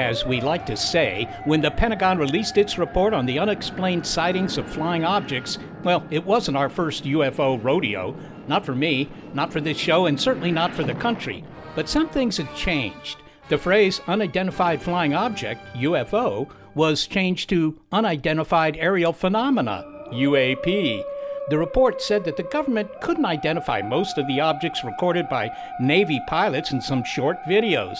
As we like to say, when the Pentagon released its report on the unexplained sightings of flying objects, well, it wasn't our first UFO rodeo. Not for me, not for this show, and certainly not for the country. But some things had changed. The phrase unidentified flying object, UFO, was changed to unidentified aerial phenomena, UAP. The report said that the government couldn't identify most of the objects recorded by Navy pilots in some short videos.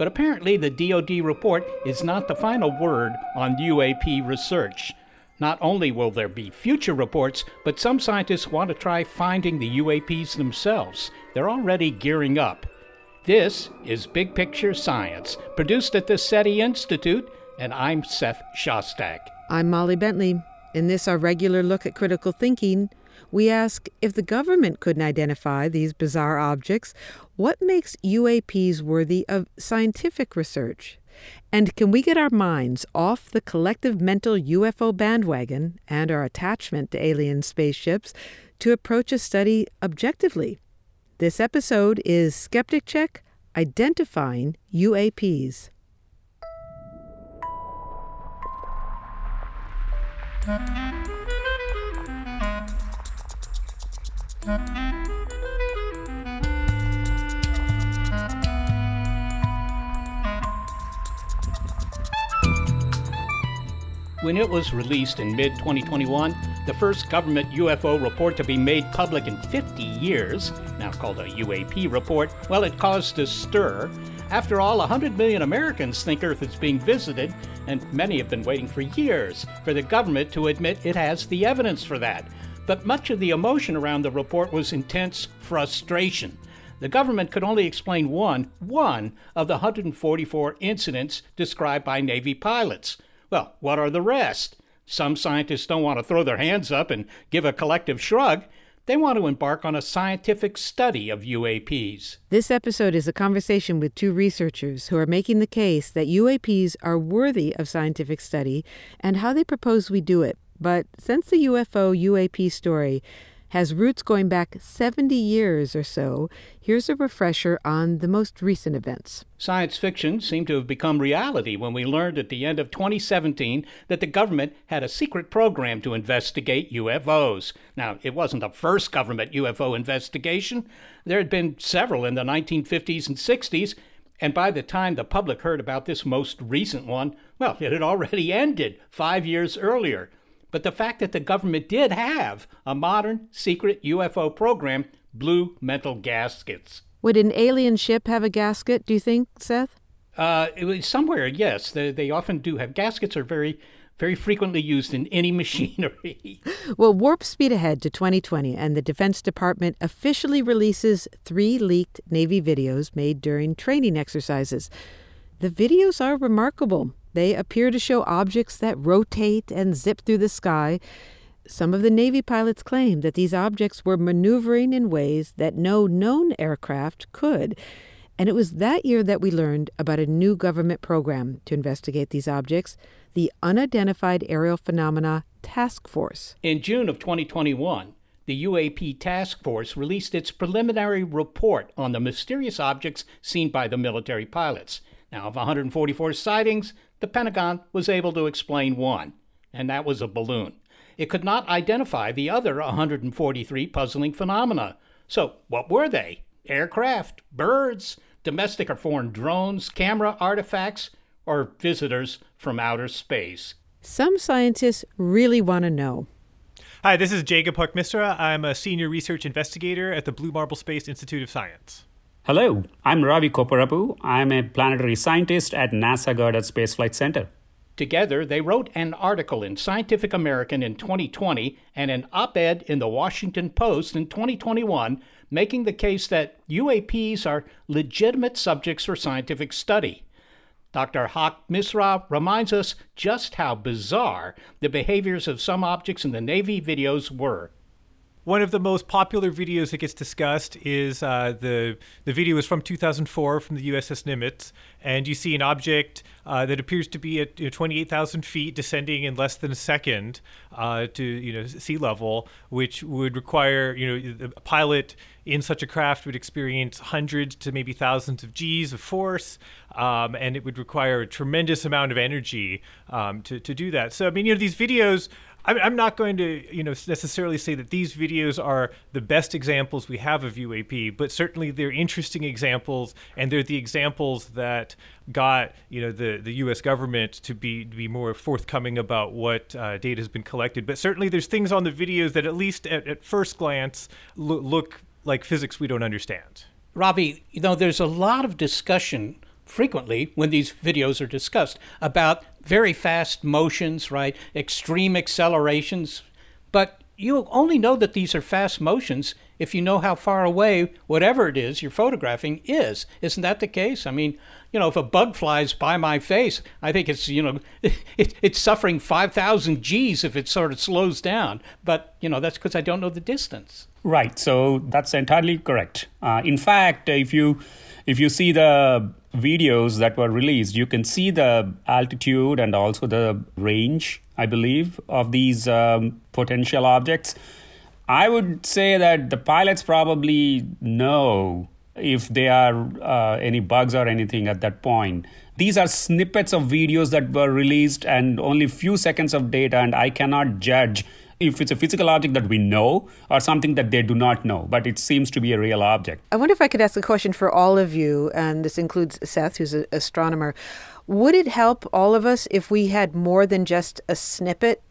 But apparently, the DoD report is not the final word on UAP research. Not only will there be future reports, but some scientists want to try finding the UAPs themselves. They're already gearing up. This is Big Picture Science, produced at the SETI Institute, and I'm Seth Shostak. I'm Molly Bentley. In this, our regular look at critical thinking, we ask if the government couldn't identify these bizarre objects, what makes UAPs worthy of scientific research? And can we get our minds off the collective mental UFO bandwagon and our attachment to alien spaceships to approach a study objectively? This episode is Skeptic Check Identifying UAPs. When it was released in mid 2021, the first government UFO report to be made public in 50 years, now called a UAP report, well, it caused a stir. After all, 100 million Americans think Earth is being visited, and many have been waiting for years for the government to admit it has the evidence for that. But much of the emotion around the report was intense frustration. The government could only explain one, one of the 144 incidents described by Navy pilots. Well, what are the rest? Some scientists don't want to throw their hands up and give a collective shrug. They want to embark on a scientific study of UAPs. This episode is a conversation with two researchers who are making the case that UAPs are worthy of scientific study and how they propose we do it. But since the UFO UAP story has roots going back 70 years or so, here's a refresher on the most recent events. Science fiction seemed to have become reality when we learned at the end of 2017 that the government had a secret program to investigate UFOs. Now, it wasn't the first government UFO investigation, there had been several in the 1950s and 60s. And by the time the public heard about this most recent one, well, it had already ended five years earlier. But the fact that the government did have a modern secret UFO program blew mental gaskets. Would an alien ship have a gasket, do you think, Seth? Uh, it was somewhere, yes. They, they often do have. Gaskets are very, very frequently used in any machinery. well, warp speed ahead to 2020, and the Defense Department officially releases three leaked Navy videos made during training exercises. The videos are remarkable. They appear to show objects that rotate and zip through the sky. Some of the Navy pilots claim that these objects were maneuvering in ways that no known aircraft could. And it was that year that we learned about a new government program to investigate these objects, the Unidentified Aerial Phenomena Task Force. In June of 2021, the UAP Task Force released its preliminary report on the mysterious objects seen by the military pilots. Now, of 144 sightings, the Pentagon was able to explain one, and that was a balloon. It could not identify the other 143 puzzling phenomena. So, what were they? Aircraft, birds, domestic or foreign drones, camera artifacts, or visitors from outer space? Some scientists really want to know. Hi, this is Jacob Haqq-Misra. I'm a senior research investigator at the Blue Marble Space Institute of Science. Hello, I'm Ravi Kopparapu. I'm a planetary scientist at NASA Goddard Space Flight Center. Together, they wrote an article in Scientific American in 2020 and an op ed in the Washington Post in 2021, making the case that UAPs are legitimate subjects for scientific study. Dr. Haqq-Misra reminds us just how bizarre the behaviors of some objects in the Navy videos were. One of the most popular videos that gets discussed is uh, the the video is from 2004 from the USS Nimitz, and you see an object uh, that appears to be at you know, 28,000 feet, descending in less than a second uh, to you know sea level, which would require you know a pilot in such a craft would experience hundreds to maybe thousands of G's of force, um, and it would require a tremendous amount of energy um, to, to do that. So, I mean, you know, these videos I'm not going to, you know, necessarily say that these videos are the best examples we have of UAP, but certainly they're interesting examples, and they're the examples that got, you know, the, the U.S. government to be to be more forthcoming about what uh, data has been collected. But certainly there's things on the videos that, at least at, at first glance, lo- look like physics we don't understand. Ravi, you know, there's a lot of discussion frequently when these videos are discussed about very fast motions, right? Extreme accelerations. But you only know that these are fast motions if you know how far away whatever it is you're photographing is. Isn't that the case? I mean, you know, if a bug flies by my face, I think it's, you know, it, it's suffering 5,000 Gs if it sort of slows down. But, you know, that's because I don't know the distance. Right. So that's entirely correct. Uh, in fact, if you if you see the videos that were released, you can see the altitude and also the range, I believe, of these um, potential objects. I would say that the pilots probably know if there are uh, any bugs or anything at that point. These are snippets of videos that were released and only few seconds of data, and I cannot judge if it's a physical object that we know or something that they do not know, but it seems to be a real object. I wonder if I could ask a question for all of you, and this includes Seth, who's an astronomer. Would it help all of us if we had more than just a snippet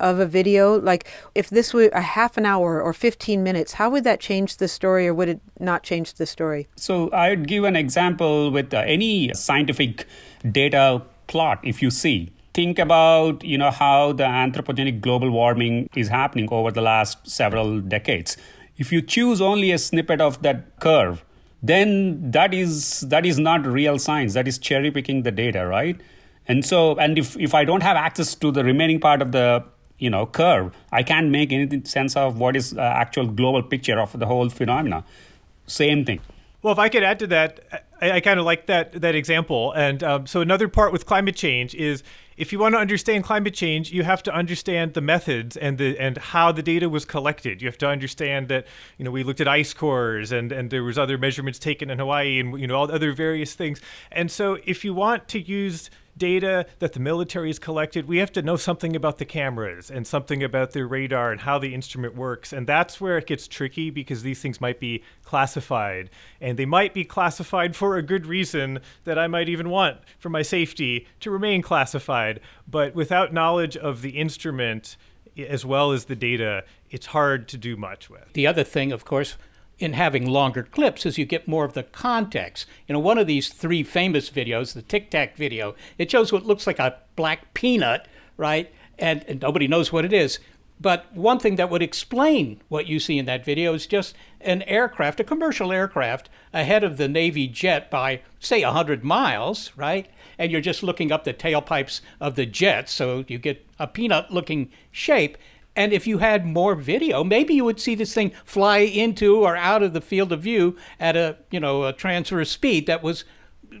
of a video? Like, if this were a half an hour or 15 minutes, how would that change the story or would it not change the story? So, I'd give an example with uh, any scientific data plot, if you see think about you know how the anthropogenic global warming is happening over the last several decades. If you choose only a snippet of that curve then that is that is not real science. That is cherry picking the data right? And so and if if i don't have access to the remaining part of the you know curve i can't make any sense of what is uh, actual global picture of the whole phenomena. Same thing. Well, if I could add to that, I, I kind of like that that example. And um, so another part with climate change is if you want to understand climate change, you have to understand the methods and the and how the data was collected. You have to understand that you know we looked at ice cores and and there was other measurements taken in Hawaii and you know all other various things. And so if you want to use data that the military has collected, we have to know something about the cameras and something about their radar and how the instrument works. And that's where it gets tricky because these things might be classified. And they might be classified for a good reason that I might even want for my safety to remain classified. But without knowledge of the instrument, as well as the data, it's hard to do much with. The other thing, of course, in having longer clips as you get more of the context. You know, one of these three famous videos, the Tic Tac video, it shows what looks like a black peanut, right? And, and nobody knows what it is. But one thing that would explain what you see in that video is just an aircraft, a commercial aircraft, ahead of the Navy jet by, say, 100 miles, right? And you're just looking up the tailpipes of the jet, so you get a peanut looking shape. And if you had more video, maybe you would see this thing fly into or out of the field of view at a, you know, a transverse speed that was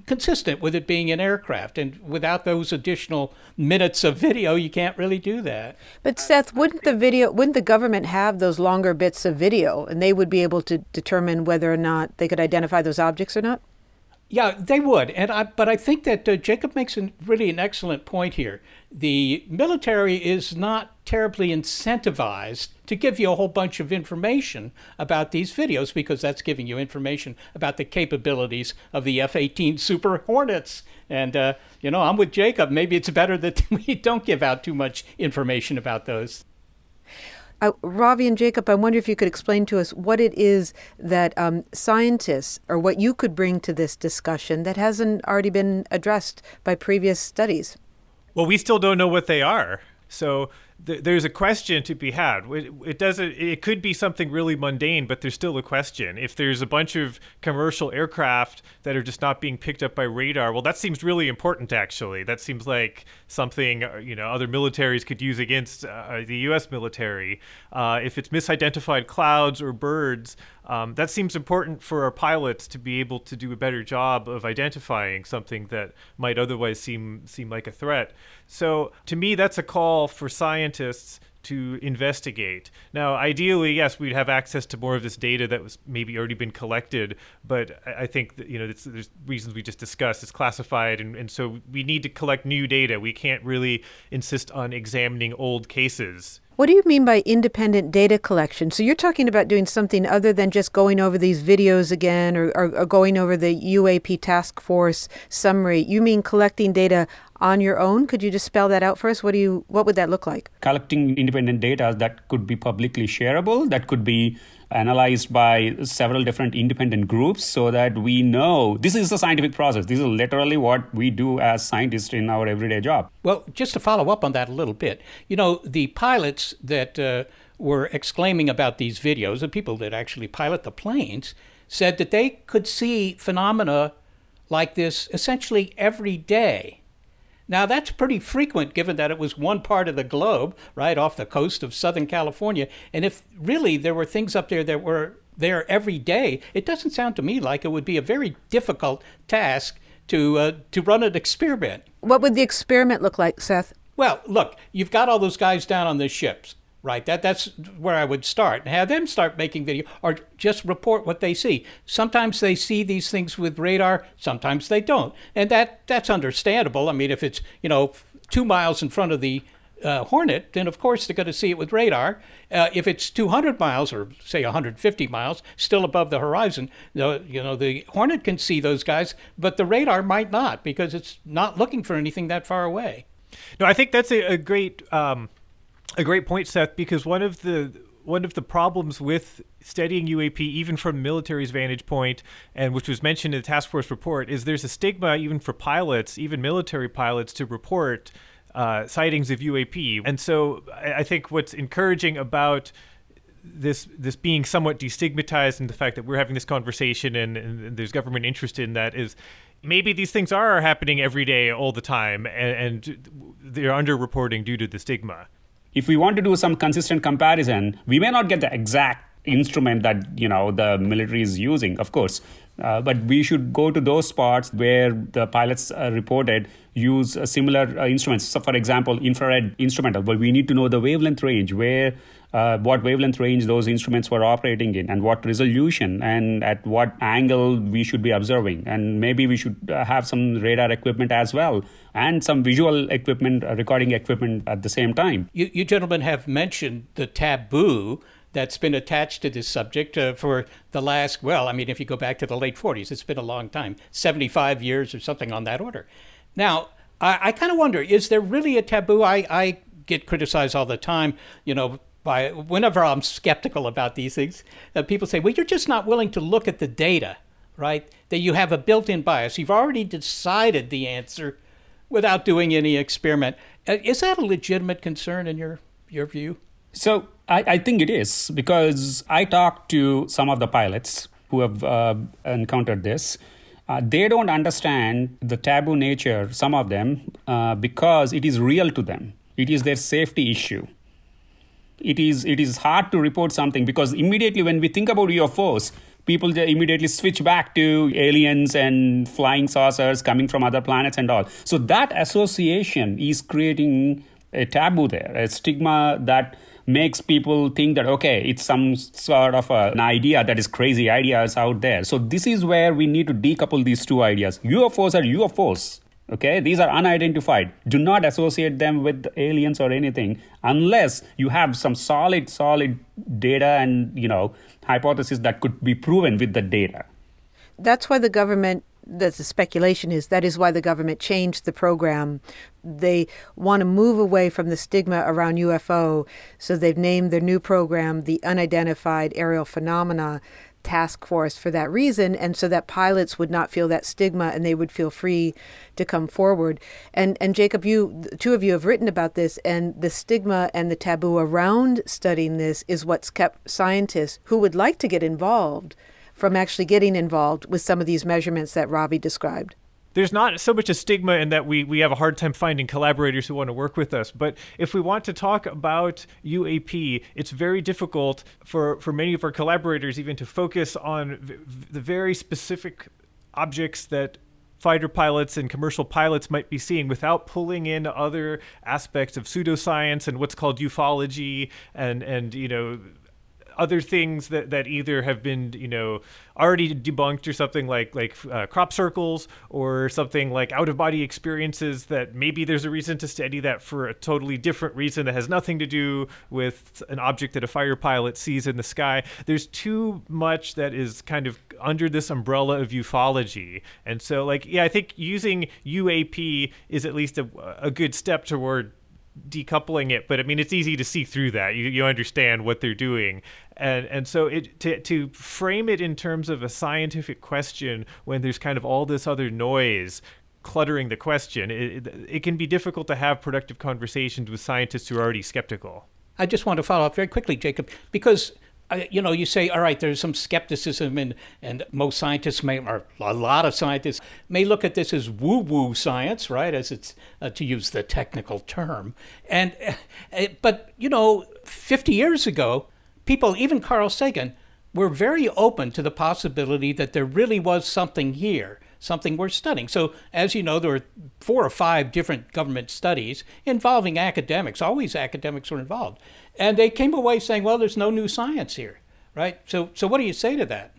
consistent with it being an aircraft. And without those additional minutes of video, you can't really do that. But Seth, wouldn't the video, wouldn't the government have those longer bits of video, and they would be able to determine whether or not they could identify those objects or not? Yeah, they would, and I, but I think that uh, Jacob makes really an excellent point here. The military is not terribly incentivized to give you a whole bunch of information about these videos because that's giving you information about the capabilities of the F-18 Super Hornets. And uh, you know, I'm with Jacob. Maybe it's better that we don't give out too much information about those. Uh, Ravi and Jacob, I wonder if you could explain to us what it is that um, scientists or what you could bring to this discussion that hasn't already been addressed by previous studies. Well, we still don't know what they are. So th- there's a question to be had. It, it, doesn't. It could be something really mundane, but there's still a question. If there's a bunch of commercial aircraft that are just not being picked up by radar, well, that seems really important. Actually, that seems like something uh, you know other militaries could use against uh, the U.S. military. Uh, if it's misidentified clouds or birds, um, that seems important for our pilots to be able to do a better job of identifying something that might otherwise seem seem like a threat. So to me, that's a call for scientists to investigate. Now, ideally, yes, we'd have access to more of this data that was maybe already been collected, but I think that, you know there's reasons we just discussed. It's classified, and, and so we need to collect new data. We can't really insist on examining old cases what do you mean by independent data collection? So you're talking about doing something other than just going over these videos again or, or, or, going over the UAP task force summary. You mean collecting data on your own? Could you just spell that out for us? What do you what would that look like? Collecting independent data that could be publicly shareable, that could be analyzed by several different independent groups so that we know this is a scientific process. This is literally what we do as scientists in our everyday job. Well, just to follow up on that a little bit, you know, the pilots that uh, were exclaiming about these videos, the people that actually pilot the planes, said that they could see phenomena like this essentially every day. Now, that's pretty frequent given that it was one part of the globe, right off the coast of Southern California. And if really there were things up there that were there every day, it doesn't sound to me like it would be a very difficult task to, uh, to run an experiment. What would the experiment look like, Seth? Well, look, you've got all those guys down on the ships right? That that's where I would start have them start making video or just report what they see. Sometimes they see these things with radar, sometimes they don't, and that that's understandable. I mean, if it's you know two miles in front of the uh, Hornet, then of course they're going to see it with radar. Uh, if it's 200 miles or say 150 miles, still above the horizon, the, you know the Hornet can see those guys, but the radar might not because it's not looking for anything that far away. No, I think that's a, a great um, a great point, Seth, because one of the one of the problems with studying UAP, even from military's vantage point, and which was mentioned in the task force report, is there's a stigma even for pilots, even military pilots, to report uh, sightings of UAP. And so I think what's encouraging about this this being somewhat destigmatized and the fact that we're having this conversation and, and there's government interest in that is maybe these things are happening every day all the time and, and they're underreporting due to the stigma if we want to do some consistent comparison, we may not get the exact instrument that you know the military is using, of course. Uh, but we should go to those spots where the pilots uh, reported use uh, similar uh, instruments. So, for example, infrared instrumental. But we need to know the wavelength range, where uh, what wavelength range those instruments were operating in, and what resolution, and at what angle we should be observing. And maybe we should uh, have some radar equipment as well, and some visual equipment, recording equipment at the same time. You, you gentlemen have mentioned the taboo that's been attached to this subject uh, for the last, well, I mean, if you go back to the late 40s, it's been a long time 75 years or something on that order. Now, I, I kind of wonder is there really a taboo? I, I get criticized all the time, you know, by whenever I'm skeptical about these things, uh, people say, well, you're just not willing to look at the data, right? That you have a built in bias. You've already decided the answer without doing any experiment. Uh, is that a legitimate concern in your, your view? So I, I think it is because I talked to some of the pilots who have uh, encountered this. Uh, they don't understand the taboo nature, some of them, uh, because it is real to them. It is their safety issue. It is, it is hard to report something because immediately when we think about UFOs, people immediately switch back to aliens and flying saucers coming from other planets and all. So that association is creating a taboo there, a stigma that makes people think that okay it's some sort of a, an idea that is crazy ideas out there. So this is where we need to decouple these two ideas. Ufos are ufos okay? These are unidentified. Do not associate them with aliens or anything unless you have some solid solid data and you know hypothesis that could be proven with the data. That's why the government the speculation is that is why the government changed the program. They want to move away from the stigma around UFO, so they've named their new program the Unidentified Aerial Phenomena. task force for that reason, and so that pilots would not feel that stigma and they would feel free to come forward. And and Jacob, you two of you have written about this, and the stigma and the taboo around studying this is what's kept scientists who would like to get involved from actually getting involved with some of these measurements that Ravi described there's not so much a stigma in that we, we have a hard time finding collaborators who want to work with us. But if we want to talk about UAP, it's very difficult for, for many of our collaborators even to focus on v- the very specific objects that fighter pilots and commercial pilots might be seeing without pulling in other aspects of pseudoscience and what's called ufology and and you know other things that, that either have been you know already debunked or something like like uh, crop circles or something like out of body experiences that maybe there's a reason to study that for a totally different reason that has nothing to do with an object that a fire pilot sees in the sky. There's too much that is kind of under this umbrella of ufology. And so like yeah i think using uap is at least a, a good step toward decoupling it, but I mean it's easy to see through that. You you understand what they're doing, and and so it to to frame it in terms of a scientific question when there's kind of all this other noise cluttering the question, it, it can be difficult to have productive conversations with scientists who are already skeptical. I just want to follow up very quickly, Jacob, because you know, you say, all right, there's some skepticism, and, and most scientists may, or a lot of scientists may look at this as woo woo science, right? As it's uh, to use the technical term. And, uh, but, you know, 50 years ago, people, even Carl Sagan, were very open to the possibility that there really was something here something worth studying. So, as you know, there were four or five different government studies involving academics. Always academics were involved. And they came away saying, well, there's no new science here, right? So, so what do you say to that?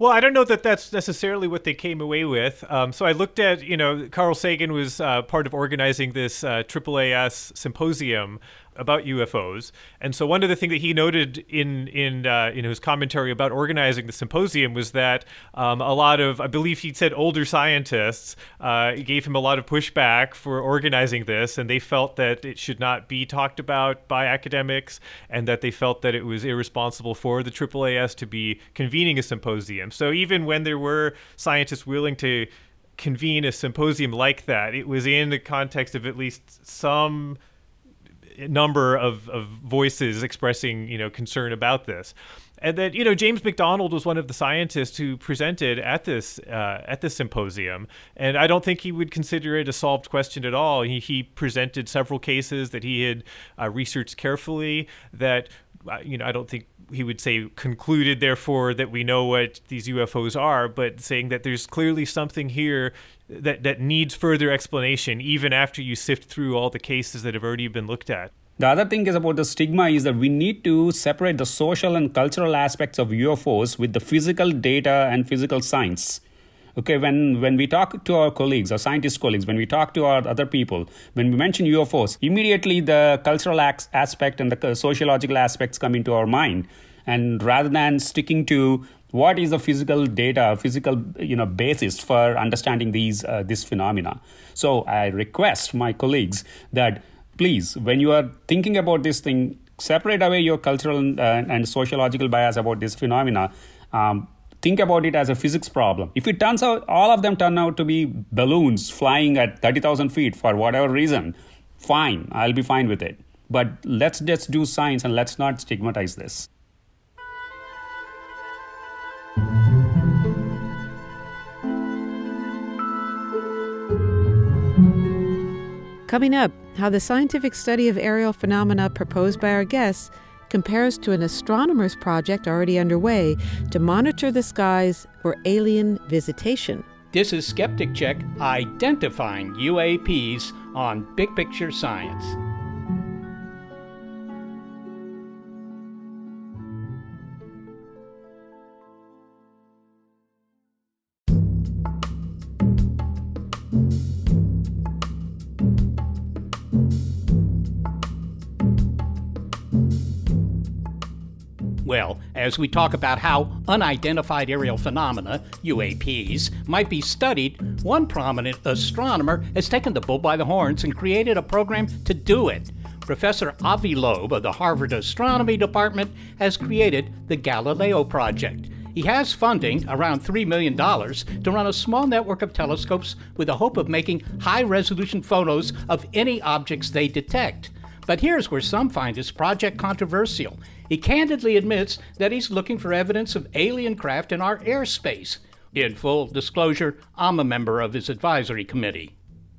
Well, I don't know that that's necessarily what they came away with. Um, so I looked at, you know, Carl Sagan was uh, part of organizing this uh, AAAS symposium about UFOs. And so one of the things that he noted in in uh, in his commentary about organizing the symposium was that um, a lot of I believe he said older scientists uh, gave him a lot of pushback for organizing this, and they felt that it should not be talked about by academics, and that they felt that it was irresponsible for the AAAS to be convening a symposium. So even when there were scientists willing to convene a symposium like that, it was in the context of at least some number of, of voices expressing you know concern about this and then you know James McDonald was one of the scientists who presented at this uh, at this symposium, and I don't think he would consider it a solved question at all. He, he presented several cases that he had uh, researched carefully that uh, you know I don't think he would say concluded therefore that we know what these UFOs are, but saying that there's clearly something here that that needs further explanation even after you sift through all the cases that have already been looked at. The other thing is about the stigma is that we need to separate the social and cultural aspects of UFOs with the physical data and physical science. Okay, when, when we talk to our colleagues, our scientist colleagues, when we talk to our other people, when we mention UFOs, immediately the cultural aspect and the sociological aspects come into our mind. And rather than sticking to what is the physical data, physical you know basis for understanding these uh, this phenomena, so I request my colleagues that please, when you are thinking about this thing, separate away your cultural and, uh, and sociological bias about this phenomena. Um, think about it as a physics problem. If it turns out all of them turn out to be balloons flying at 30,000 feet for whatever reason, fine, I'll be fine with it. But let's just do science and let's not stigmatize this. Coming up, how the scientific study of aerial phenomena proposed by our guests compares to an astronomer's project already underway to monitor the skies for alien visitation. This is Skeptic Check identifying UAPs on Big Picture Science. Well, as we talk about how unidentified aerial phenomena, UAPs, might be studied, one prominent astronomer has taken the bull by the horns and created a program to do it. Professor Avi Loeb of the Harvard Astronomy Department has created the Galileo Project. He has funding, around $3 million, to run a small network of telescopes with the hope of making high resolution photos of any objects they detect. But here's where some find his project controversial. He candidly admits that he's looking for evidence of alien craft in our airspace. In full disclosure, I'm a member of his advisory committee.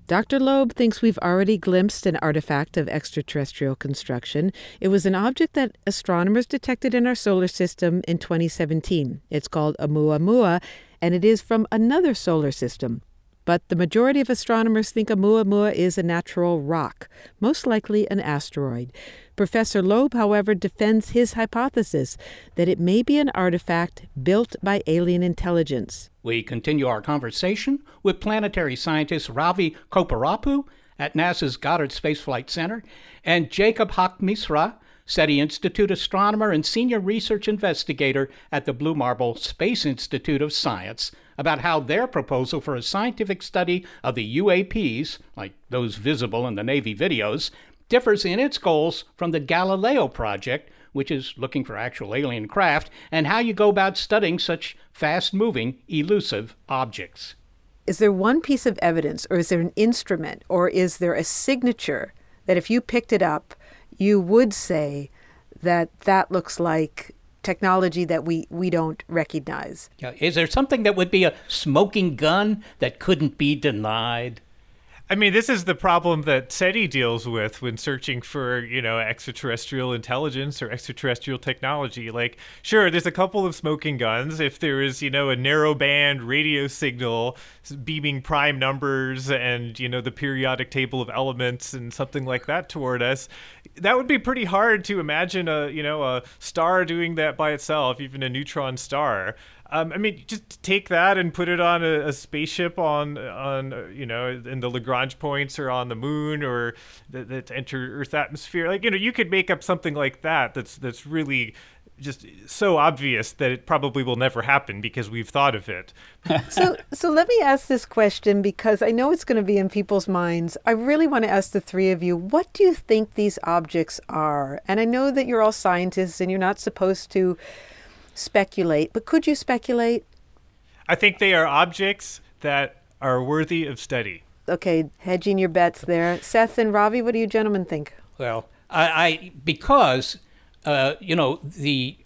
Dr. Loeb thinks we've already glimpsed an artifact of extraterrestrial construction. It was an object that astronomers detected in our solar system in 2017. It's called Oumuamua, and it is from another solar system. But the majority of astronomers think Oumuamua is a natural rock, most likely an asteroid. Professor Loeb, however, defends his hypothesis that it may be an artifact built by alien intelligence. We continue our conversation with planetary scientist Ravi Kopparapu at NASA's Goddard Space Flight Center and Jacob Haqq-Misra, SETI Institute astronomer and senior research investigator at the Blue Marble Space Institute of Science about how their proposal for a scientific study of the UAPs, like those visible in the Navy videos, differs in its goals from the Galileo project, which is looking for actual alien craft, and how you go about studying such fast moving, elusive objects. Is there one piece of evidence, or is there an instrument, or is there a signature that if you picked it up, you would say that that looks like technology that we, we don't recognize. Yeah. Is there something that would be a smoking gun that couldn't be denied? I mean, this is the problem that SETI deals with when searching for, you know, extraterrestrial intelligence or extraterrestrial technology. Like, sure, there's a couple of smoking guns. If there is, you know, a narrow band radio signal beaming prime numbers and, you know, the periodic table of elements and something like that toward us, that would be pretty hard to imagine a, you know, a star doing that by itself, even a neutron star. Um, I mean, just take that and put it on a, a, spaceship on on you know in the Lagrange points or on the moon or that, that enter Earth atmosphere. Like you know, you could make up something like that. That's that's really just so obvious that it probably will never happen because we've thought of it. so so let me ask this question because I know it's going to be in people's minds. I really want to ask the three of you, what do you think these objects are? And I know that you're all scientists and you're not supposed to speculate, but could you speculate? I think they are objects that are worthy of study. Okay, hedging your bets there. Seth and Ravi, what do you gentlemen think? Well, I, I because uh, you know the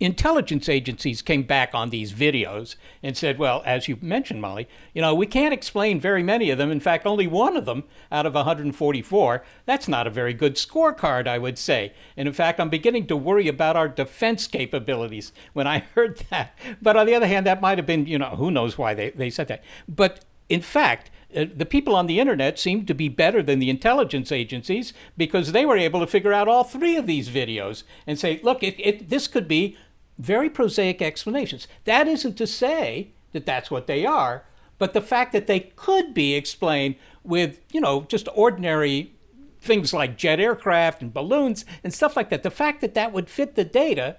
intelligence agencies came back on these videos and said, well, as you mentioned, Molly, you know, we can't explain very many of them. In fact, only one of them out of 144. That's not a very good scorecard, I would say. And in fact, I'm beginning to worry about our defense capabilities when I heard that. But on the other hand, that might have been, you know, who knows why they, they said that. But in fact, uh, the people on the internet seemed to be better than the intelligence agencies because they were able to figure out all three of these videos and say, look, it, it, this could be very prosaic explanations. That isn't to say that that's what they are, but the fact that they could be explained with, you know, just ordinary things like jet aircraft and balloons and stuff like that, the fact that that would fit the data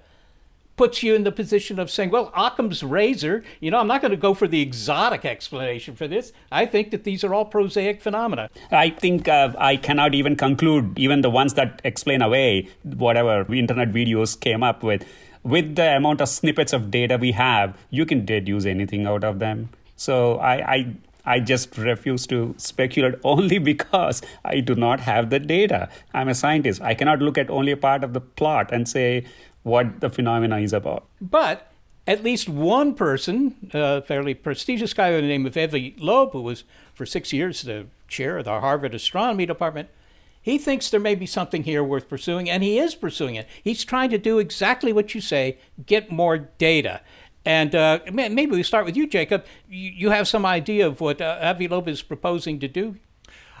puts you in the position of saying, well, Occam's razor, you know, I'm not going to go for the exotic explanation for this. I think that these are all prosaic phenomena. I think uh, I cannot even conclude, even the ones that explain away whatever internet videos came up with with the amount of snippets of data we have, you can deduce anything out of them. So I, I I just refuse to speculate only because I do not have the data. I'm a scientist. I cannot look at only a part of the plot and say what the phenomena is about. But at least one person, a fairly prestigious guy by the name of Avi Loeb, who was for six years the chair of the Harvard Astronomy Department, he thinks there may be something here worth pursuing, and he is pursuing it. He's trying to do exactly what you say get more data. And uh, maybe we start with you, Jacob. You, have some idea of what uh, Avi Loeb is proposing to do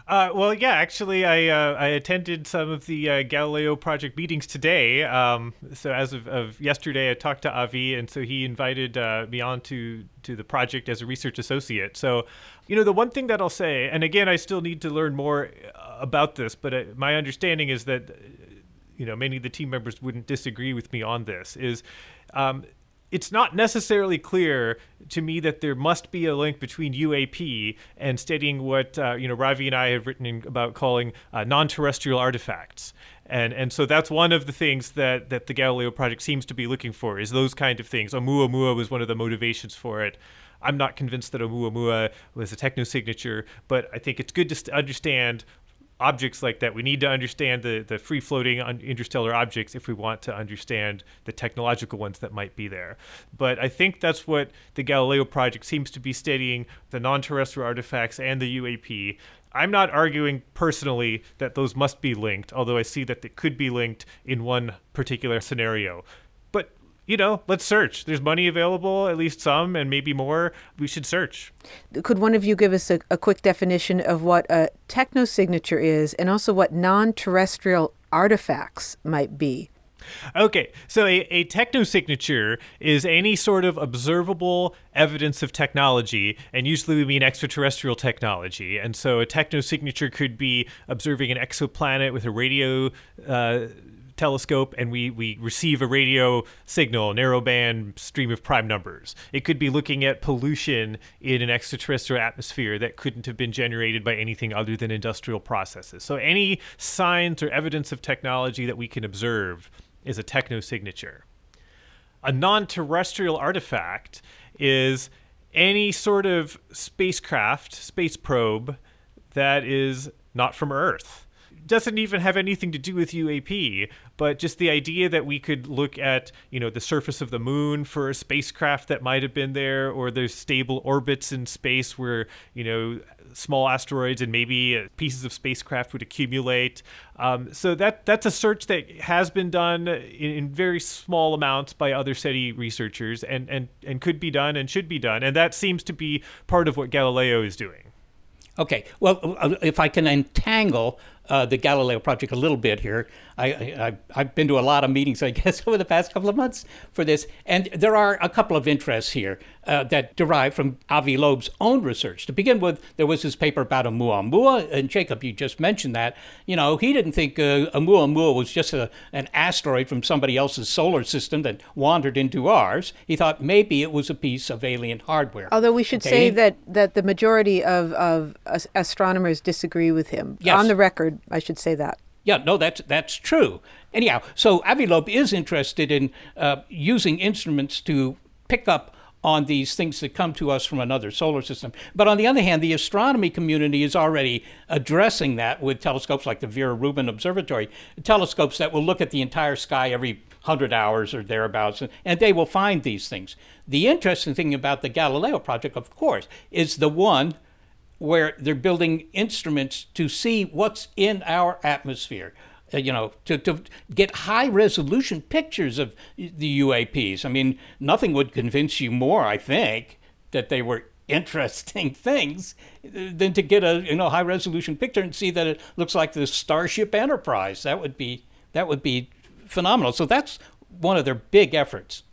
uh, well, yeah, actually, I uh, I attended some of the uh, Galileo project meetings today. Um, so as of, of, yesterday, I talked to Avi, and so he invited uh, me on to to the project as a research associate. So, you know, the one thing that I'll say, and again, I still need to learn more uh, about this, but uh, my understanding is that you know many of the team members wouldn't disagree with me on this. Is um, it's not necessarily clear to me that there must be a link between UAP and studying what uh, you know Ravi and I have written about calling uh, non-terrestrial artifacts. And and so that's one of the things that that the Galileo project seems to be looking for is those kind of things. Oumuamua was one of the motivations for it. I'm not convinced that Oumuamua was a techno signature, but I think it's good to understand objects like that. We need to understand the, the free floating interstellar objects if we want to understand the technological ones that might be there. But I think that's what the Galileo project seems to be studying the non terrestrial artifacts and the UAP. I'm not arguing personally that those must be linked, although I see that they could be linked in one particular scenario you know, let's search. There's money available, at least some, and maybe more. We should search. Could one of you give us a, a quick definition of what a technosignature is and also what non terrestrial artifacts might be? Okay, so a, a technosignature is any sort of observable evidence of technology, and usually we mean extraterrestrial technology. And so a technosignature could be observing an exoplanet with a radio uh, telescope and we, we receive a radio signal, narrowband stream of prime numbers. It could be looking at pollution in an extraterrestrial atmosphere that couldn't have been generated by anything other than industrial processes. So any signs or evidence of technology that we can observe is a technosignature. A non terrestrial artifact is any sort of spacecraft, space probe that is not from Earth doesn't even have anything to do with UAP, but just the idea that we could look at, you know, the surface of the moon for a spacecraft that might have been there, or there's stable orbits in space where, you know, small asteroids and maybe uh, pieces of spacecraft would accumulate. Um, so that that's a search that has been done in, in, very small amounts by other SETI researchers, and and and could be done and should be done, and that seems to be part of what Galileo is doing. Okay, well, uh, if I can entangle uh, the Galileo project a little bit here. I, I, have been to a lot of meetings, I guess, over the past couple of months for this. And there are a couple of interests here uh, that derive from Avi Loeb's own research. To begin with, there was his paper about Oumuamua, and Jacob, you just mentioned that. You know, he didn't think uh, Oumuamua was just a, an asteroid from somebody else's solar system that wandered into ours. He thought maybe it was a piece of alien hardware. Although we should okay? say that, that the majority of, of astronomers disagree with him. Yes. On the record, I should say that. Yeah, no, that's that's true. Anyhow, so Avi Loeb is interested in uh, using instruments to pick up on these things that come to us from another solar system. But on the other hand, the astronomy community is already addressing that with telescopes like the Vera Rubin Observatory, telescopes that will look at the entire sky every 100 hours or thereabouts, and they will find these things. The interesting thing about the Galileo project, of course, is the one where they're building instruments to see what's in our atmosphere. Uh, you know, to, to get high resolution pictures of the UAPs. I mean, nothing would convince you more, I think, that they were interesting things than to get a you know high resolution picture and see that it looks like the Starship Enterprise. That would be that would be phenomenal. So that's one of their big efforts.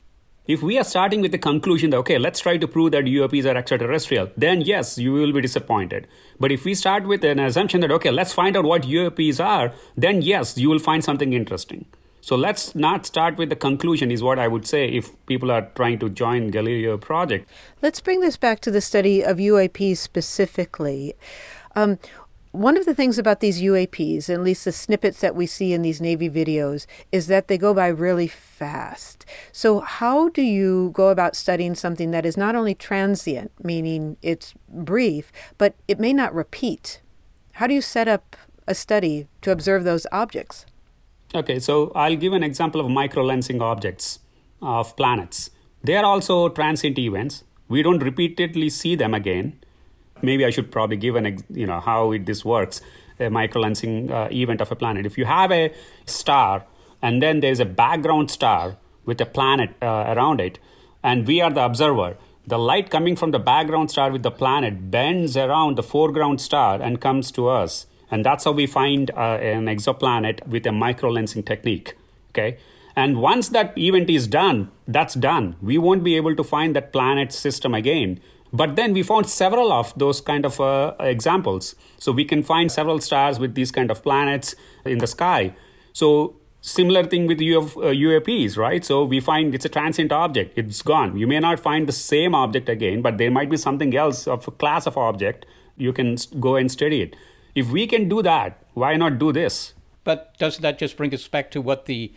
If we are starting with the conclusion that, okay, let's try to prove that UAPs are extraterrestrial, then yes, you will be disappointed. But if we start with an assumption that, okay, let's find out what UAPs are, then yes, you will find something interesting. So let's not start with the conclusion, is what I would say if people are trying to join Galileo project. Let's bring this back to the study of UAPs specifically. Um, one of the things about these UAPs, at least the snippets that we see in these Navy videos, is that they go by really fast. So, how do you go about studying something that is not only transient, meaning it's brief, but it may not repeat? How do you set up a study to observe those objects? Okay, so I'll give an example of microlensing objects of planets. They are also transient events. We don't repeatedly see them again maybe I should probably give an you know how it, this works a microlensing uh, event of a planet. If you have a star and then there's a background star with a planet uh, around it, and we are the observer, the light coming from the background star with the planet bends around the foreground star and comes to us. And that's how we find uh, an exoplanet with a microlensing technique. Okay. And once that event is done, that's done. We won't be able to find that planet system again. But then we found several of those kind of uh, examples. So we can find several stars with these kind of planets in the sky. So similar thing with UF, uh, UAPs, right? So we find it's a transient object. It's gone. You may not find the same object again, but there might be something else of a class of object. You can go and study it. If we can do that, why not do this? But doesn't that just bring us back to what the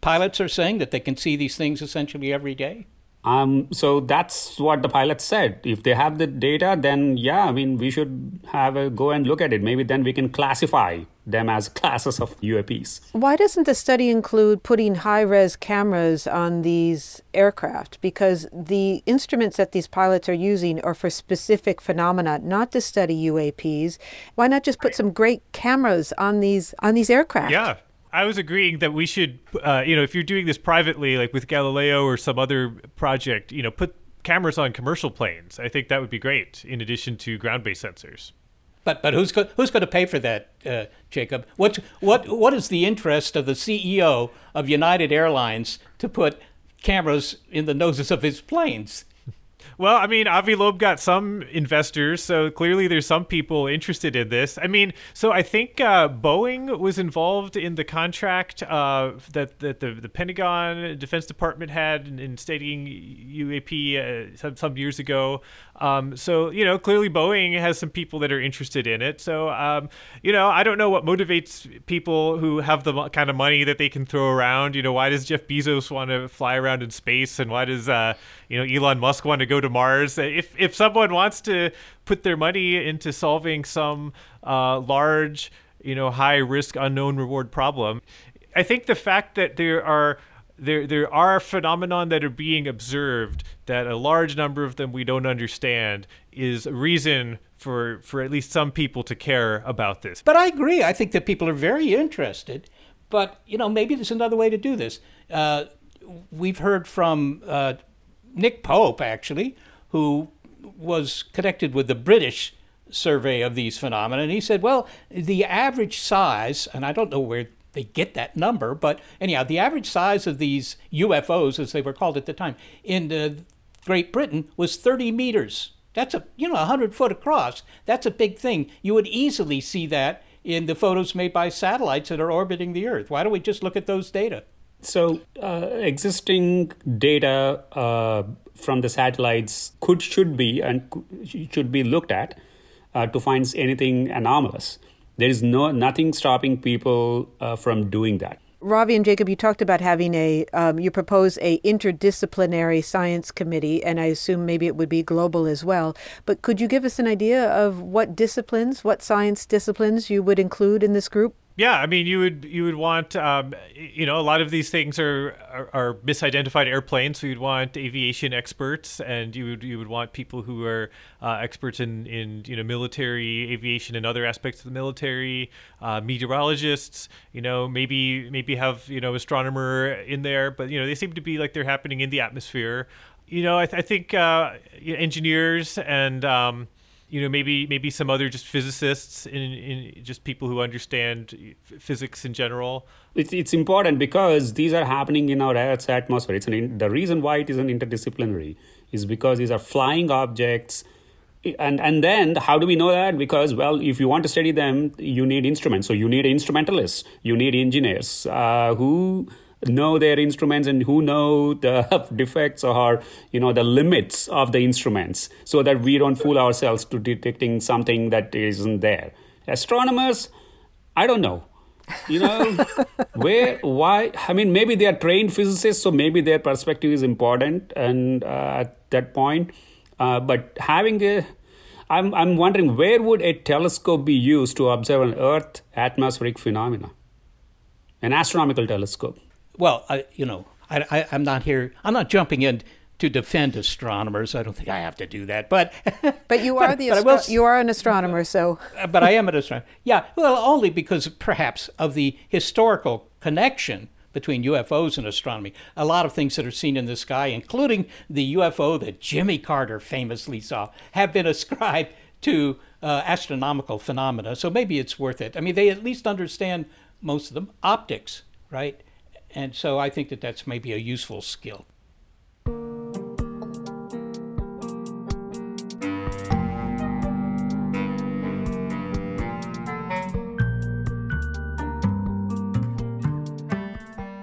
pilots are saying that they can see these things essentially every day? Um, so that's what the pilot said. If they have the data, then yeah, I mean, we should have a go and look at it. Maybe then we can classify them as classes of UAPs. Why doesn't the study include putting high res cameras on these aircraft? Because the instruments that these pilots are using are for specific phenomena, not to study UAPs. Why not just put some great cameras on these on these aircraft? Yeah, I was agreeing that we should, uh, you know, if you're doing this privately, like with Galileo or some other project, you know, put cameras on commercial planes. I think that would be great, in addition to ground-based sensors. But but who's go, who's going to pay for that, uh, Jacob? What what what is the interest of the CEO of United Airlines to put cameras in the noses of his planes? Well, I mean, Avi Loeb got some investors, so clearly there's some people interested in this. I mean, so I think uh, Boeing was involved in the contract uh, that, that the, the Pentagon Defense Department had in, in studying UAP uh, some, some years ago. Um, so, you know, clearly Boeing has some people that are interested in it. So, um, you know, I don't know what motivates people who have the kind of money that they can throw around. You know, why does Jeff Bezos want to fly around in space? And why does, uh, you know, Elon Musk want to go to Mars? If, if someone wants to put their money into solving some uh, large, you know, high risk, unknown reward problem, I think the fact that there are there there are phenomenon that are being observed that a large number of them we don't understand is a reason for for at least some people to care about this. But I agree. I think that people are very interested. But you know, maybe there's another way to do this. Uh, we've heard from uh, Nick Pope actually, who was connected with the British survey of these phenomena, and he said, well, the average size, and I don't know where they get that number. But anyhow, the average size of these UFOs, as they were called at the time, in uh, Great Britain was 30 meters. That's a you know 100 foot across. That's a big thing. You would easily see that in the photos made by satellites that are orbiting the Earth. Why don't we just look at those data? So, uh, existing data uh, from the satellites could, should be, and should be looked at uh, to find anything anomalous. There is no nothing stopping people uh, from doing that. Ravi and Jacob, you talked about having a, um, you propose a interdisciplinary science committee, and I assume maybe it would be global as well. But could you give us an idea of what disciplines, what science disciplines you would include in this group? Yeah, I mean, you would you would want um, you know a lot of these things are, are, are misidentified airplanes, so you'd want aviation experts, and you would you would want people who are uh, experts in, in you know military aviation and other aspects of the military, uh, meteorologists, you know maybe maybe have you know astronomer in there, but you know they seem to be like they're happening in the atmosphere. You know, I, th- I think uh, engineers and um, you know maybe maybe some other just physicists in, in just people who understand physics in general. It's, it's important because these are happening in our earth's atmosphere. It's an, the reason why it is an interdisciplinary is because these are flying objects. And and then how do we know that? Because well if you want to study them you need instruments. So you need instrumentalists. You need engineers uh, who know their instruments and who know the defects or you know the limits of the instruments so that we don't fool ourselves to detecting something that isn't there. Astronomers i don't know. You know where why i mean maybe they are trained physicists so maybe their perspective is important and uh, at that point uh, but having a I'm, I'm wondering where would a telescope be used to observe an earth atmospheric phenomena? An astronomical telescope well, I, you know, I, I, I'm not here. I'm not jumping in to defend astronomers. I don't think I have to do that. But but you are but, the astro- will, you are an astronomer, so. but I am an astronomer. Yeah, well, only because perhaps of the historical connection between UFOs and astronomy. A lot of things that are seen in the sky, including the UFO that Jimmy Carter famously saw, have been ascribed to uh, astronomical phenomena. So maybe it's worth it. I mean, they at least understand most of them optics, right? And so I think that that's maybe a useful skill.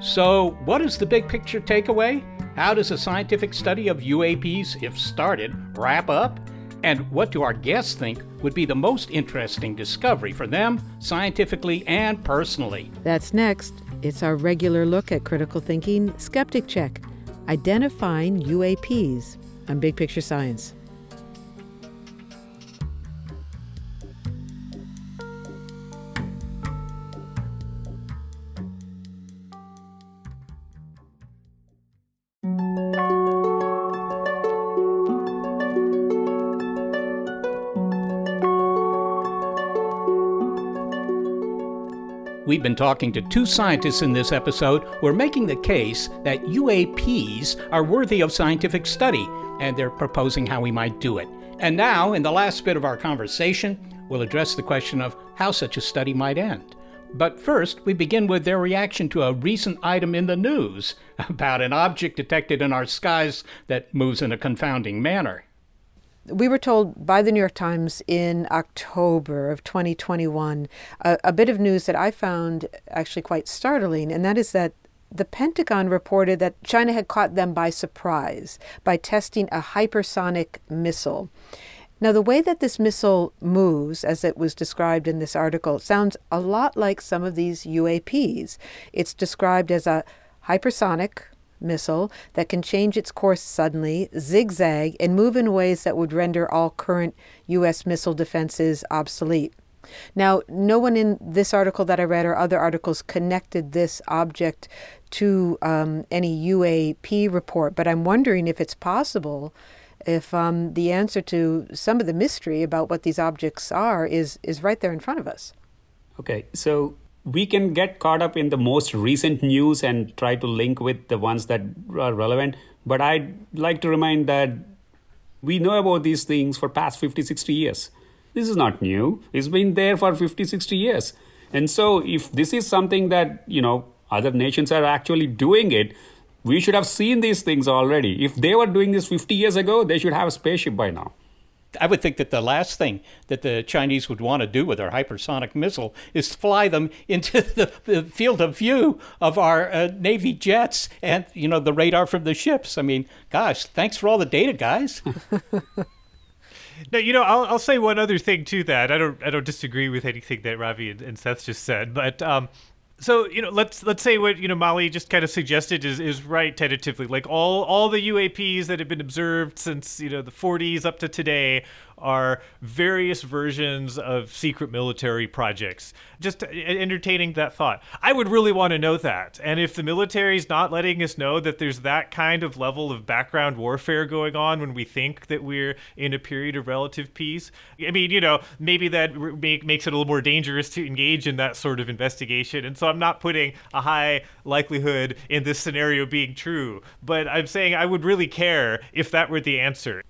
So, what is the big picture takeaway? How does a scientific study of UAPs, if started, wrap up? And what do our guests think would be the most interesting discovery for them, scientifically and personally? That's next. It's our regular look at critical thinking skeptic check, identifying UAPs on Big Picture Science. We've been talking to two scientists in this episode who are making the case that UAPs are worthy of scientific study, and they're proposing how we might do it. And now, in the last bit of our conversation, we'll address the question of how such a study might end. But first, we begin with their reaction to a recent item in the news about an object detected in our skies that moves in a confounding manner we were told by the New York Times in October of 2021 a, a, bit of news that I found actually quite startling, and that is that the Pentagon reported that China had caught them by surprise by testing a hypersonic missile. Now, the way that this missile moves, as it was described in this article, sounds a lot like some of these UAPs. It's described as a hypersonic missile that can change its course suddenly, zigzag, and move in ways that would render all current U.S. missile defenses obsolete. Now, no one in this article that I read or other articles connected this object to um, any UAP report, but I'm wondering if it's possible if um, the answer to some of the mystery about what these objects are is, is right there in front of us. Okay, so we can get caught up in the most recent news and try to link with the ones that are relevant. But i'd like to remind that we know about these things for past 50 60 years. This is not new. It's been there for 50 60 years. And so if this is something that you know other nations are actually doing it we should have seen these things already. If they were doing this 50 years ago they should have a spaceship by now I would think that the last thing that the Chinese would want to do with their hypersonic missile is fly them into the, the field of view of our uh, Navy jets and, you know, the radar from the ships. I mean, gosh, thanks for all the data, guys. Now, you know, I'll, I'll say one other thing to that. I don't, I don't disagree with anything that Ravi and, and Seth just said, but um, so you know let's let's say what you know Molly just kind of suggested is is right tentatively. Like all all the UAPs that have been observed since you know the 40s up to today are various versions of secret military projects. Just entertaining that thought. I would really want to know that. And if the military is not letting us know that there's that kind of level of background warfare going on when we think that we're in a period of relative peace, I mean, you know, maybe that make, makes it a little more dangerous to engage in that sort of investigation. And so I'm not putting a high likelihood in this scenario being true, but I'm saying I would really care if that were the answer.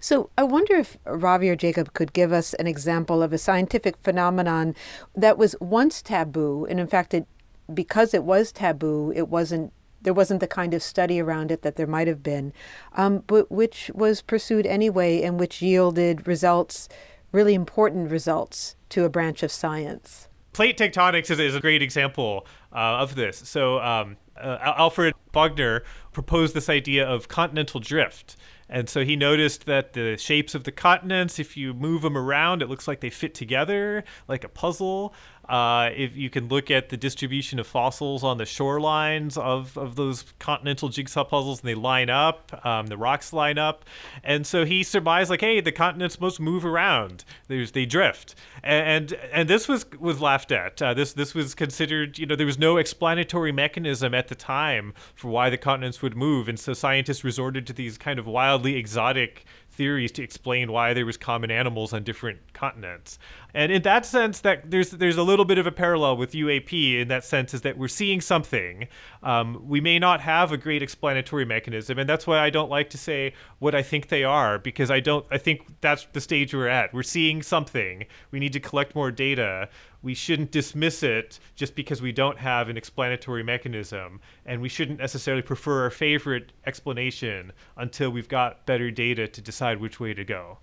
So I wonder if Ravi or Jacob could give us an example of a scientific phenomenon that was once taboo, and in fact, it, because it was taboo, it wasn't there wasn't the kind of study around it that there might have been, um, but which was pursued anyway and which yielded results, really important results to a branch of science. Plate tectonics is, is a great example uh, of this. So um, uh, Alfred Wegener proposed this idea of continental drift. And so he noticed that the shapes of the continents, if you move them around, it looks like they fit together like a puzzle. Uh, if you can look at the distribution of fossils on the shorelines of, of those continental jigsaw puzzles and they line up, um, the rocks line up. And so he surmised, like, hey, the continents must move around. There's, they drift. And, and, and this was, was laughed at. Uh, this, this was considered, you know, there was no explanatory mechanism at the time for why the continents would move. And so scientists resorted to these kind of wildly exotic theories to explain why there was common animals on different continents. And in that sense, that there's there's a little bit of a parallel with UAP in that sense is that we're seeing something. Um, we may not have a great explanatory mechanism, and that's why I don't like to say what I think they are because I don't. I think that's the stage we're at. We're seeing something. We need to collect more data we shouldn't dismiss it just because we don't have an explanatory mechanism. And we shouldn't necessarily prefer our favorite explanation until we've got better data to decide which way to go.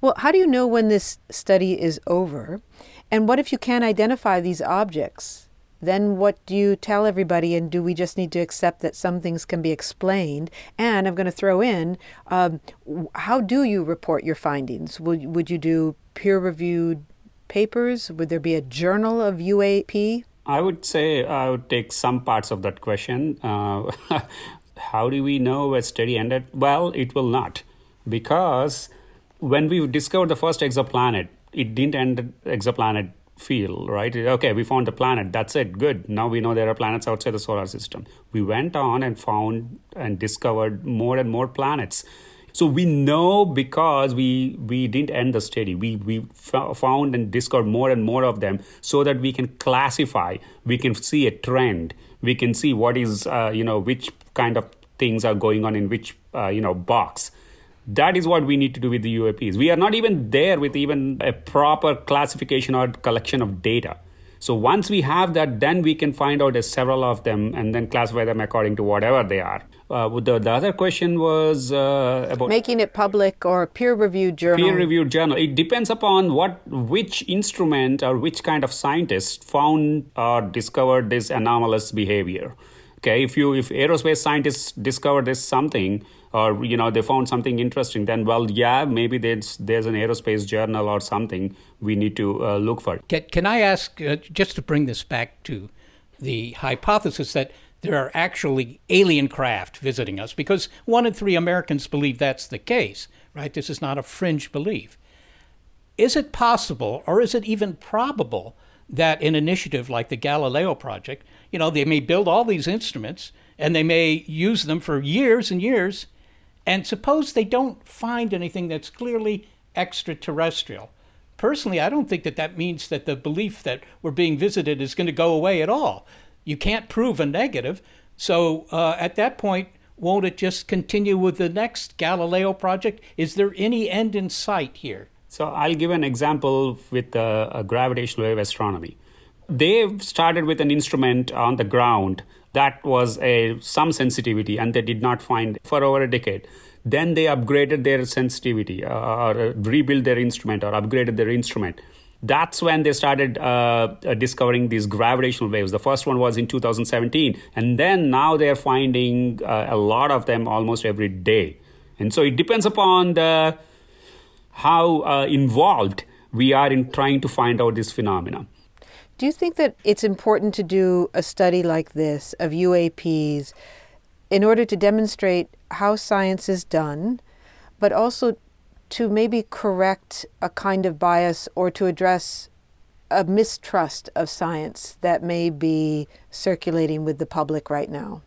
Well, how do you know when this study is over? And what if you can't identify these objects? then what do you tell everybody? And do we just need to accept that some things can be explained? And I'm going to throw in um, how do you report your findings? Would, would you do peer reviewed papers? Would there be a journal of UAP? I would say I would take some parts of that question. Uh, how do we know a study ended? Well, it will not, because when we discovered the first exoplanet, it didn't end exoplanet field, right? Okay, we found the planet. That's it. Good. Now we know there are planets outside the solar system. We went on and found and discovered more and more planets. So we know because we we didn't end the study. We we found and discovered more and more of them, so that we can classify. We can see a trend. We can see what is uh, you know which kind of things are going on in which uh, you know box that is what we need to do with the UAPs. We are not even there with even a proper classification or collection of data. So once we have that, then we can find out several of them and then classify them according to whatever they are. Uh, the, the other question was uh, about making it public or peer-reviewed journal. Peer-reviewed journal. It depends upon what, which instrument or which kind of scientist found or discovered this anomalous behavior. Okay, if you if aerospace scientists discover this something, or you know they found something interesting then well yeah maybe there's there's an aerospace journal or something we need to uh, look for can, can i ask uh, just to bring this back to the hypothesis that there are actually alien craft visiting us because one in three americans believe that's the case right this is not a fringe belief is it possible or is it even probable that an initiative like the galileo project you know they may build all these instruments and they may use them for years and years and suppose they don't find anything that's clearly extraterrestrial. Personally, I don't think that that means that the belief that we're being visited is going to go away at all. You can't prove a negative. So uh, at that point, won't it just continue with the next Galileo project? Is there any end in sight here? So I'll give an example with uh, gravitational wave astronomy. They've started with an instrument on the ground that was a some sensitivity and they did not find for over a decade then they upgraded their sensitivity uh, or rebuilt their instrument or upgraded their instrument that's when they started uh, uh, discovering these gravitational waves. The first one was in 2017 and then now they're finding uh, a lot of them almost every day. And so it depends upon the how uh, involved we are in trying to find out this phenomena. Do you think that it's important to do a study like this of UAPs in order to demonstrate how science is done, but also to maybe correct a kind of bias or to address a mistrust of science that may be circulating with the public right now?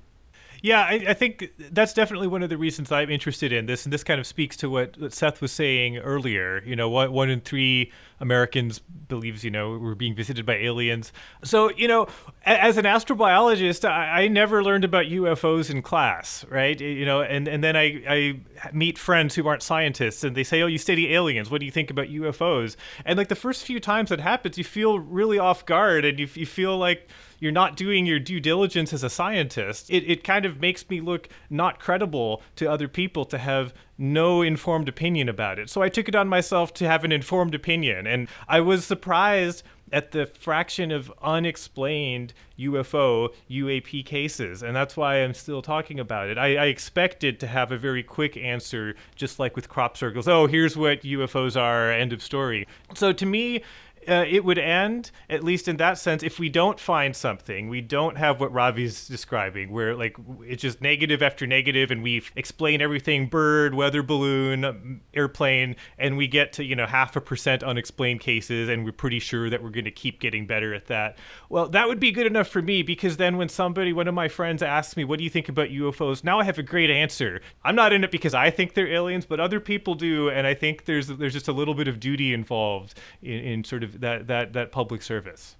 Yeah, I, I, think that's definitely one of the reasons I'm interested in this, and this kind of speaks to what, Seth was saying earlier. You know, one, one in three Americans believes, you know, we're being visited by aliens. So, you know, as an astrobiologist, I, I never learned about UFOs in class, right? You know, and, and then I, I meet friends who aren't scientists, and they say, oh, you study aliens. What do you think about UFOs? And like the first few times that happens, you feel really off guard, and you, you feel like, you're not doing your due diligence as a scientist. It, it kind of makes me look not credible to other people to have no informed opinion about it. So I took it on myself to have an informed opinion. And I was surprised at the fraction of unexplained UFO UAP cases. And that's why I'm still talking about it. I, I, expected to have a very quick answer, just like with crop circles. Oh, here's what UFOs are, end of story. So to me, uh, it would end, at least in that sense, if we don't find something. We don't have what Ravi's describing, where like it's just negative after negative, and we explain everything: bird, weather balloon, airplane, and we get to you know half a percent unexplained cases, and we're pretty sure that we're going to keep getting better at that. Well, that would be good enough for me because then when somebody, one of my friends, asks me, "What do you think about UFOs?" Now I have a great answer. I'm not in it because I think they're aliens, but other people do, and I think there's there's just a little bit of duty involved in, in sort of that that that public service.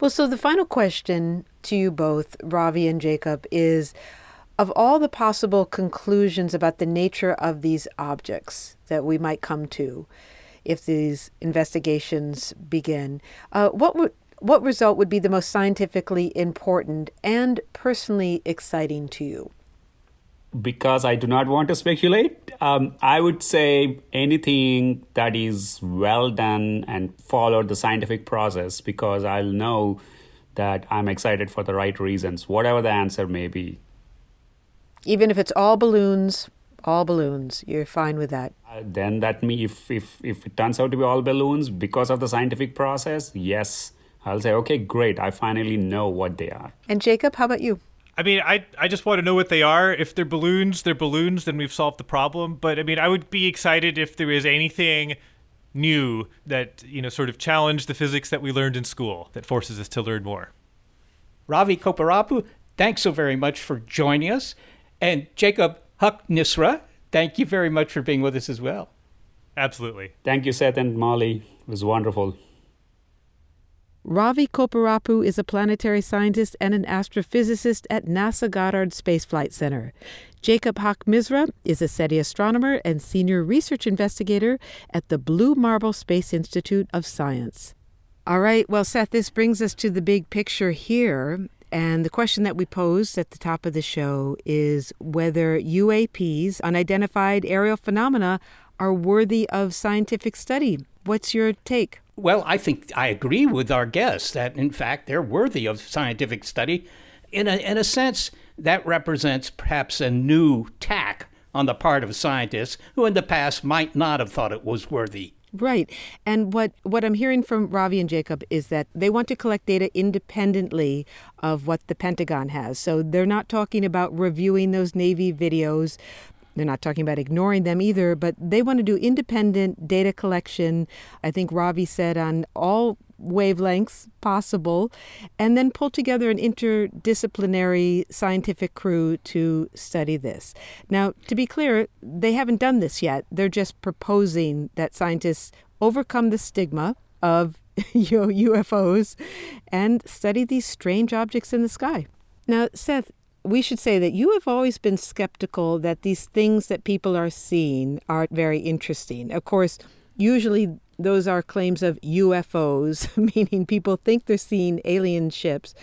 Well, so the final question to you both, Ravi and Jacob, is of all the possible conclusions about the nature of these objects that we might come to if these investigations begin, uh, what would what result would be the most scientifically important and personally exciting to you? Because I do not want to speculate, um, I would say anything that is well done and followed the scientific process because I'll know that I'm excited for the right reasons, whatever the answer may be. Even if it's all balloons, all balloons, you're fine with that. Uh, then that me if, if if it turns out to be all balloons because of the scientific process, yes, I'll say okay, great. I finally know what they are. And Jacob, how about you? I mean, I I just want to know what they are. If they're balloons, they're balloons. Then we've solved the problem. But I mean, I would be excited if there is anything new that you know sort of challenged the physics that we learned in school that forces us to learn more. Ravi Kopparapu, thanks so very much for joining us, and Jacob Haqq-Misra, thank you very much for being with us as well. Absolutely. Thank you, Seth and Molly. It was wonderful. Ravi Kopparapu is a planetary scientist and an astrophysicist at NASA Goddard Space Flight Center. Jacob Haqq-Misra is a SETI astronomer and senior research investigator at the Blue Marble Space Institute of Science. All right, well, Seth, this brings us to the big picture here. And the question that we posed at the top of the show is whether UAPs, unidentified aerial phenomena, are worthy of scientific study. What's your take? Well, I think I agree with our guests that, in fact, they're worthy of scientific study. In a, in a sense, that represents perhaps a new tack on the part of scientists who in the past might not have thought it was worthy. Right. And what, what I'm hearing from Ravi and Jacob is that they want to collect data independently of what the Pentagon has. So they're not talking about reviewing those Navy videos, they're not talking about ignoring them either, but they want to do independent data collection. I think Ravi said on all wavelengths possible, and then pull together an interdisciplinary scientific crew to study this. Now, to be clear, they haven't done this yet. They're just proposing that scientists overcome the stigma of UFOs and study these strange objects in the sky. Now, Seth, we should say that you have always been skeptical that these things that people are seeing are very interesting. Of course, usually those are claims of UFOs, meaning people think they're seeing alien ships.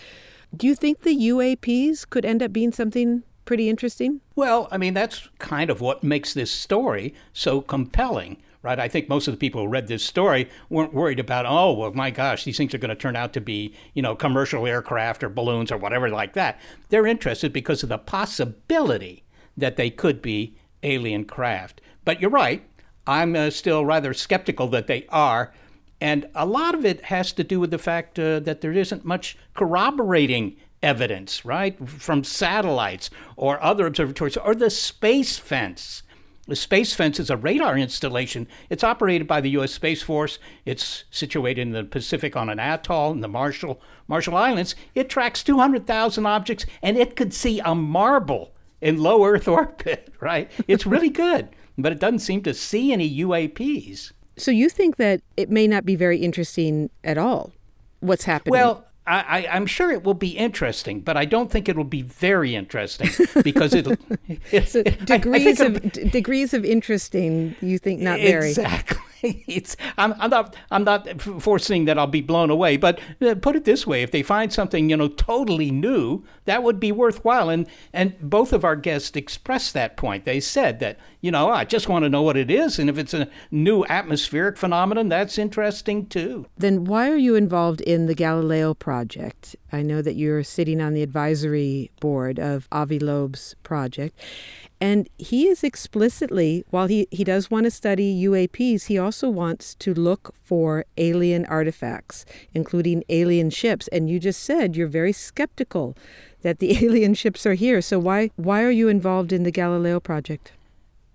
Do you think the UAPs could end up being something pretty interesting? Well, I mean, that's kind of what makes this story so compelling right? I think most of the people who read this story weren't worried about, oh, well, my gosh, these things are going to turn out to be, you know, commercial aircraft or balloons or whatever like that. They're interested because of the possibility that they could be alien craft. But you're right. I'm uh, still rather skeptical that they are. And a lot of it has to do with the fact uh, that there isn't much corroborating evidence, right, from satellites or other observatories or the space fence. The Space Fence is a radar installation. It's operated by the U.S. Space Force. It's situated in the Pacific on an atoll in the Marshall, Marshall Islands. It tracks 200,000 objects and it could see a marble in low Earth orbit, right? It's really good, but it doesn't seem to see any UAPs. So you think that it may not be very interesting at all, what's happening? Well, I, am sure it will be interesting, but I don't think it will be very interesting because it, it so degrees I, I of d- degrees of interesting. You think not very exactly. It's I'm, I'm not I'm not foreseeing that I'll be blown away, but uh, put it this way: if they find something you know totally new, that would be worthwhile. And and both of our guests expressed that point. They said that you know I just want to know what it is, and if it's a new atmospheric phenomenon, that's interesting too. Then why are you involved in the Galileo project? I know that you're sitting on the advisory board of Avi Loeb's project. And he is explicitly, while he, he does want to study UAPs, he also wants to look for alien artifacts, including alien ships. And you just said you're very skeptical that the alien ships are here. So why why are you involved in the Galileo project?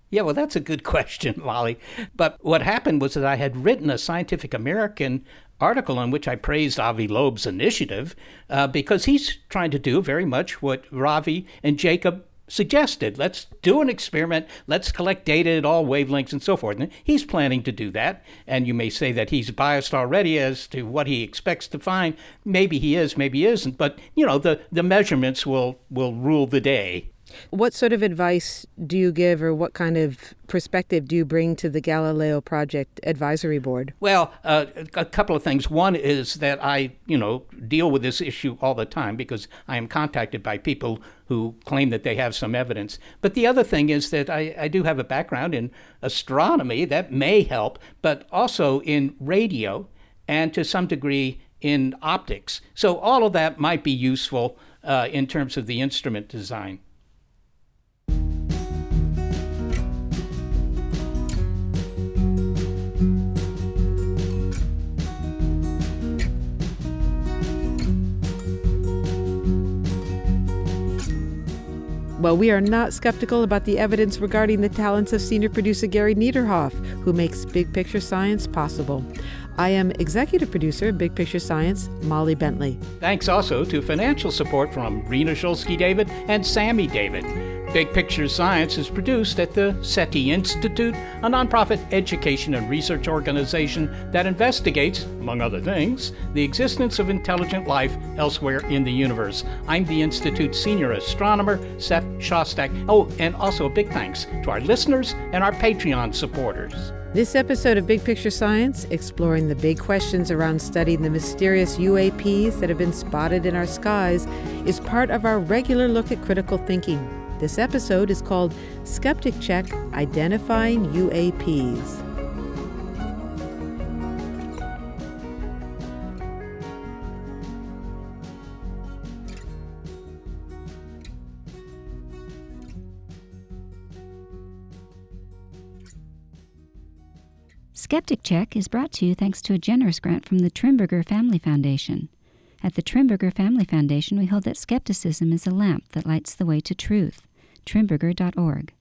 Yeah, well, that's a good question, Molly. But what happened was that I had written a Scientific American article in which I praised Avi Loeb's initiative uh, because he's trying to do very much what Ravi and Jacob suggested. Let's do an experiment. Let's collect data at all wavelengths and so forth. And he's planning to do that. And you may say that he's biased already as to what he expects to find. Maybe he is, maybe he isn't. But you know, the, the measurements will will rule the day. What sort of advice do you give, or what kind of perspective do you bring to the Galileo Project Advisory Board? Well, uh, a couple of things. One is that I, you know, deal with this issue all the time because I am contacted by people who claim that they have some evidence. But the other thing is that I, I do have a background in astronomy that may help, but also in radio and to some degree in optics. So all of that might be useful uh, in terms of the instrument design. Well, we are not skeptical about the evidence regarding the talents of senior producer Gary Niederhoff, who makes Big Picture Science possible. I am executive producer of Big Picture Science, Molly Bentley. Thanks also to financial support from Rena Shulsky David and Sammy David. Big Picture Science is produced at the SETI Institute, a nonprofit education and research organization that investigates, among other things, the existence of intelligent life elsewhere in the universe. I'm the Institute's senior astronomer, Seth Shostak. Oh, and also a big thanks to our listeners and our Patreon supporters. This episode of Big Picture Science, exploring the big questions around studying the mysterious UAPs that have been spotted in our skies, is part of our regular look at critical thinking. This episode is called Skeptic Check Identifying UAPs. Skeptic Check is brought to you thanks to a generous grant from the Trimberger Family Foundation. At the Trimberger Family Foundation, we hold that skepticism is a lamp that lights the way to truth trimberger.org.